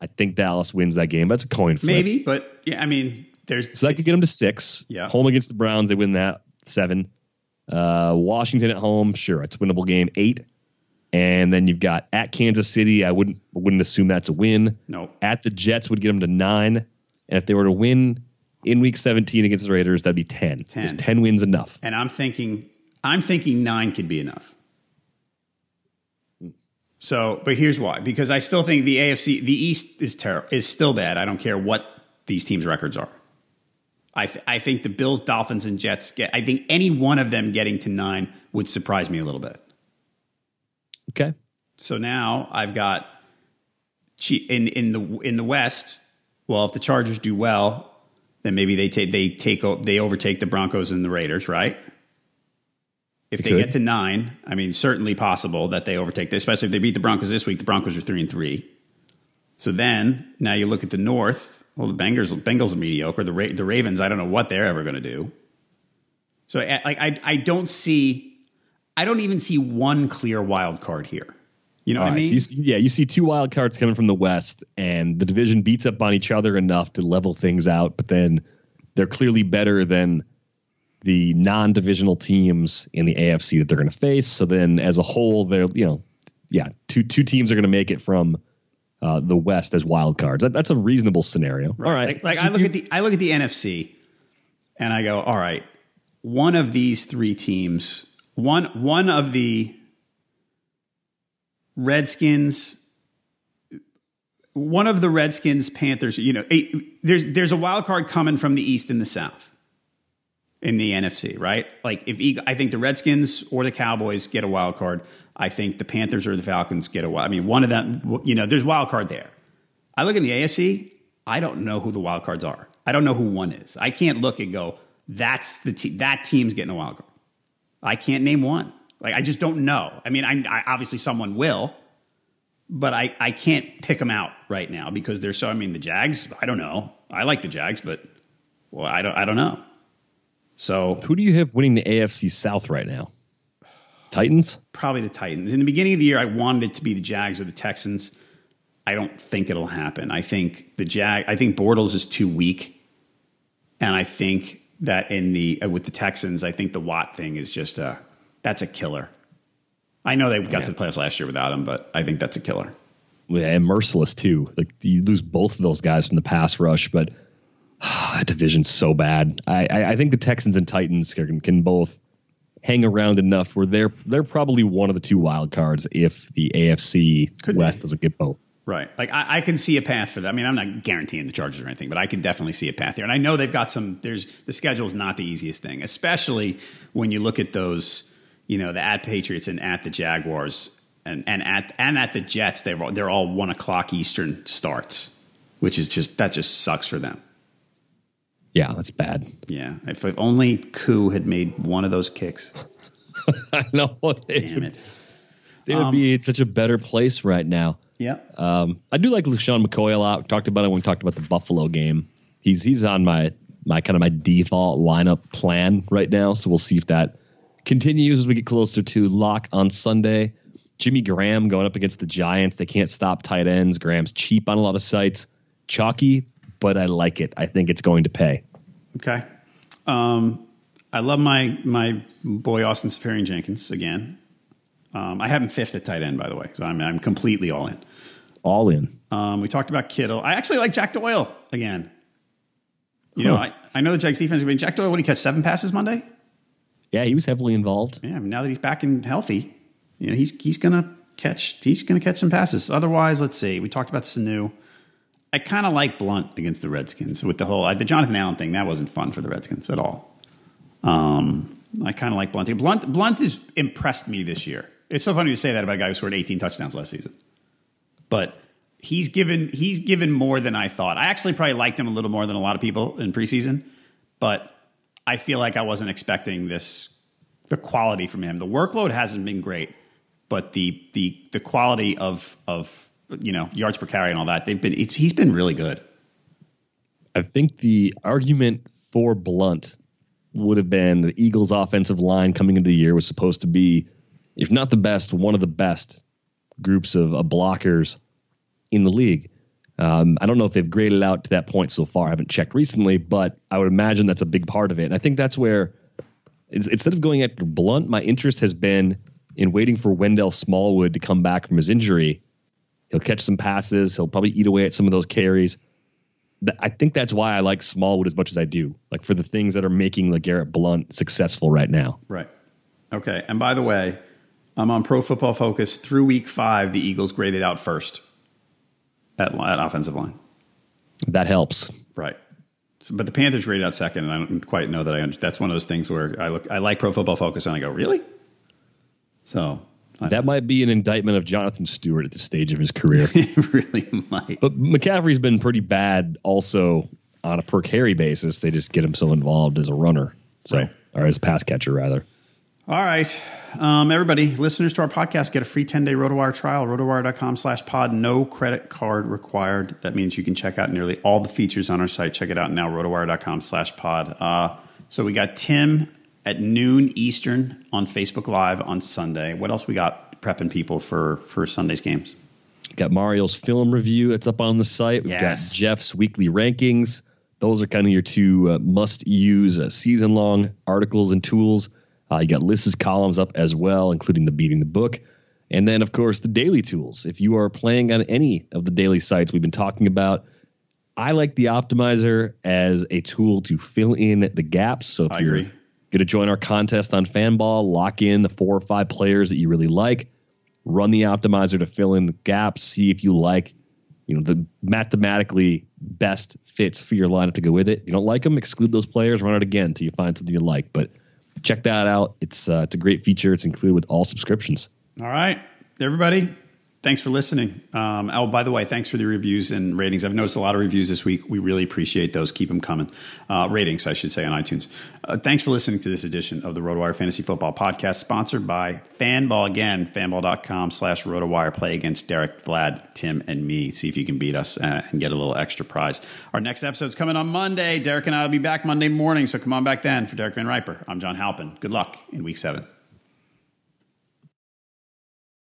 I think Dallas wins that game. That's a coin flip. Maybe, but yeah. I mean, there's So that could get them to six. Yeah. Home against the Browns, they win that seven. Uh, Washington at home, sure, it's a winnable game, eight. And then you've got at Kansas City. I wouldn't wouldn't assume that's a win. No. At the Jets would get them to nine. And if they were to win in Week 17 against the Raiders, that'd be 10. 10. Is 10 wins enough? and I'm thinking I'm thinking nine could be enough. So, but here's why: because I still think the AFC, the East is terrible, is still bad. I don't care what these teams' records are. I th- I think the Bills, Dolphins, and Jets get. I think any one of them getting to nine would surprise me a little bit. Okay. So now I've got in in the in the West. Well, if the Chargers do well, then maybe they take they take they overtake the Broncos and the Raiders, right? If they could. get to nine, I mean, certainly possible that they overtake. This, especially if they beat the Broncos this week. The Broncos are three and three. So then, now you look at the North. Well, the Bengals, Bengals are mediocre. The Ra- the Ravens, I don't know what they're ever going to do. So, I- like, I I don't see, I don't even see one clear wild card here. You know All what I right, so mean? you see- yeah, you see two wild cards coming from the West, and the division beats up on each other enough to level things out, but then they're clearly better than the non-divisional teams in the AFC that they're going to face. So then, as a whole, they're you know, yeah, two two teams are going to make it from uh, the West as wild cards. That, that's a reasonable scenario. All right, Like, like I look at the I look at the NFC, and I go, all right, one of these three teams, one one of the Redskins, one of the Redskins, Panthers. You know, eh, there's there's a wild card coming from the East and the South in the NFC, right? Like if Eag- I think the Redskins or the Cowboys get a wild card, I think the Panthers or the Falcons get a wild. I mean, one of them. You know, there's wild card there. I look in the AFC. I don't know who the wild cards are. I don't know who one is. I can't look and go, that's the te- that team's getting a wild card. I can't name one. Like I just don't know. I mean, I, I obviously someone will, but I I can't pick them out right now because they're so. I mean, the Jags. I don't know. I like the Jags, but well, I don't. I don't know. So who do you have winning the AFC South right now? Titans. probably the Titans. In the beginning of the year, I wanted it to be the Jags or the Texans. I don't think it'll happen. I think the Jag. I think Bortles is too weak, and I think that in the uh, with the Texans, I think the Watt thing is just a that's a killer. I know they got to the playoffs last year without him, but I think that's a killer. Yeah, and Mercilus too. Like you lose both of those guys from the pass rush, but that division's so bad. I, I, I think the Texans and Titans can, can both hang around enough where they're they're probably one of the two wild cards if the AFC Could West be. doesn't get both. Right. Like I, I, can see a path for that. I mean, I'm not guaranteeing the Chargers or anything, but I can definitely see a path here. And I know they've got some. There's the schedule is not the easiest thing, especially when you look at those. You know, the at Patriots and at the Jaguars and and at and at the Jets. They're all, they're all one o'clock Eastern starts, which is just that just sucks for them. Yeah, that's bad. Yeah, if only Koo had made one of those kicks. I know. Damn it. They would um, be in such a better place right now. Yeah. Um, I do like LeSean McCoy a lot. We talked about it when we talked about the Buffalo game. He's he's on my my kind of my default lineup plan right now. So we'll see if that continues as we get closer to lock on Sunday. Jimmy Graham going up against the Giants. They can't stop tight ends. Graham's cheap on a lot of sites. Chalky, but I like it. I think it's going to pay. Okay. Um, I love my my boy Austin Seferian-Jenkins again. Um, I have him fifth at tight end, by the way. So I'm, I'm completely all in. All in. Um, we talked about Kittle. I actually like Jack Doyle again. You huh. know, I, I know the Jags defense. Mean, Jack Doyle, what did he catch? Seven passes Monday? Yeah, he was heavily involved. Yeah, I mean, now that he's back and healthy, you know, he's he's gonna catch he's gonna catch some passes. Otherwise, let's see. We talked about Sanu. I kind of like Blunt against the Redskins with the whole the Jonathan Allen thing. That wasn't fun for the Redskins at all. Um, I kind of like Blunt. Blunt Blunt has impressed me this year. It's so funny to say that about a guy who scored 18 touchdowns last season. But he's given he's given more than I thought. I actually probably liked him a little more than a lot of people in preseason, but I feel like I wasn't expecting this the quality from him. The workload hasn't been great, but the the the quality of of you know yards per carry and all that they've been he's been really good. I think the argument for Blunt would have been the Eagles' offensive line coming into the year was supposed to be if not the best, one of the best groups of, of blockers in the league. Um, I don't know if they've graded out to that point so far. I haven't checked recently, but I would imagine that's a big part of it. And I think that's where, instead of going after Blunt, my interest has been in waiting for Wendell Smallwood to come back from his injury. He'll catch some passes. He'll probably eat away at some of those carries. I think that's why I like Smallwood as much as I do, like for the things that are making LeGarrette Blunt successful right now. Right. Okay. And by the way, I'm on Pro Football Focus through week five. The Eagles graded out first at, at offensive line. That helps, right? So, but the Panthers graded out second, and I don't quite know that I. That's one of those things where I look. I like Pro Football Focus, and I go, really? So that might be an indictment of Jonathan Stewart at this stage of his career. it really might. But McCaffrey's been pretty bad also on a per carry basis. They just get him so involved as a runner, so right. or as a pass catcher rather. All right. Um, everybody, listeners to our podcast get a free 10 day RotoWire trial, rotowire.com slash pod. No credit card required. That means you can check out nearly all the features on our site. Check it out now, rotowire.com slash pod. Uh, so we got Tim at noon Eastern on Facebook Live on Sunday. What else we got prepping people for, for Sunday's games? Got Mario's film review. It's up on the site. We've yes. got Jeff's weekly rankings. Those are kind of your two uh, must use uh, season long articles and tools. Uh, you got Liz's columns up as well, including the Beating the Book. And then, of course, the daily tools. If you are playing on any of the daily sites we've been talking about, I like the optimizer as a tool to fill in the gaps. So if I you're going to join our contest on Fanball, lock in the four or five players that you really like, run the optimizer to fill in the gaps, see if you like, you know, the mathematically best fits for your lineup to go with it. If you don't like them, exclude those players, run it again until you find something you like. But check that out. It's uh, it's a great feature. It's included with all subscriptions. All right, everybody. Thanks for listening. Um, oh, by the way, thanks for the reviews and ratings. I've noticed a lot of reviews this week. We really appreciate those. Keep them coming. Uh, ratings, I should say, on iTunes. Uh, thanks for listening to this edition of the RotoWire Fantasy Football Podcast, sponsored by Fanball. Again, fanball.com slash RotoWire. Play against Derek, Vlad, Tim, and me. See if you can beat us uh, and get a little extra prize. Our next episode is coming on Monday. Derek and I will be back Monday morning, so come on back then. For Derek Van Riper, I'm John Halpin. Good luck in week seven.